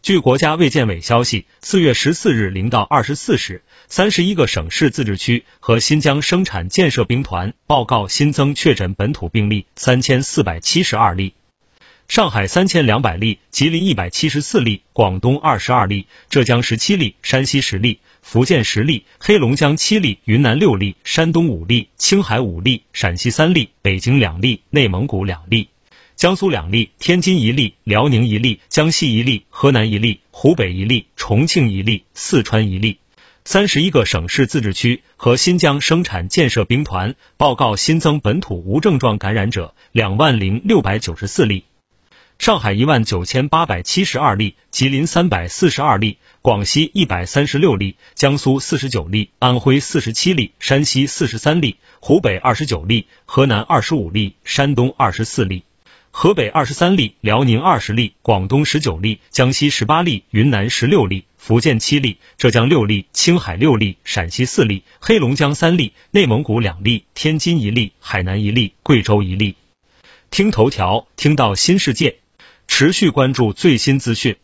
据国家卫健委消息，四月十四日零到二十四时，三十一个省市自治区和新疆生产建设兵团报告新增确诊本土病例三千四百七十二例。上海三千两百例，吉林一百七十四例，广东二十二例，浙江十七例，山西十例，福建十例，黑龙江七例，云南六例，山东五例，青海五例，陕西三例，北京两例，内蒙古两例，江苏两例，天津一例，辽宁一例，江西一例，河南一例，湖北一例，重庆一例，四川一例。三十一个省市自治区和新疆生产建设兵团报告新增本土无症状感染者两万零六百九十四例。上海一万九千八百七十二例，吉林三百四十二例，广西一百三十六例，江苏四十九例，安徽四十七例，山西四十三例，湖北二十九例，河南二十五例，山东二十四例，河北二十三例，辽宁二十例，广东十九例，江西十八例，云南十六例，福建七例，浙江六例，青海六例，陕西四例，黑龙江三例，内蒙古两例，天津一例，海南一例，贵州一例。听头条，听到新世界。持续关注最新资讯。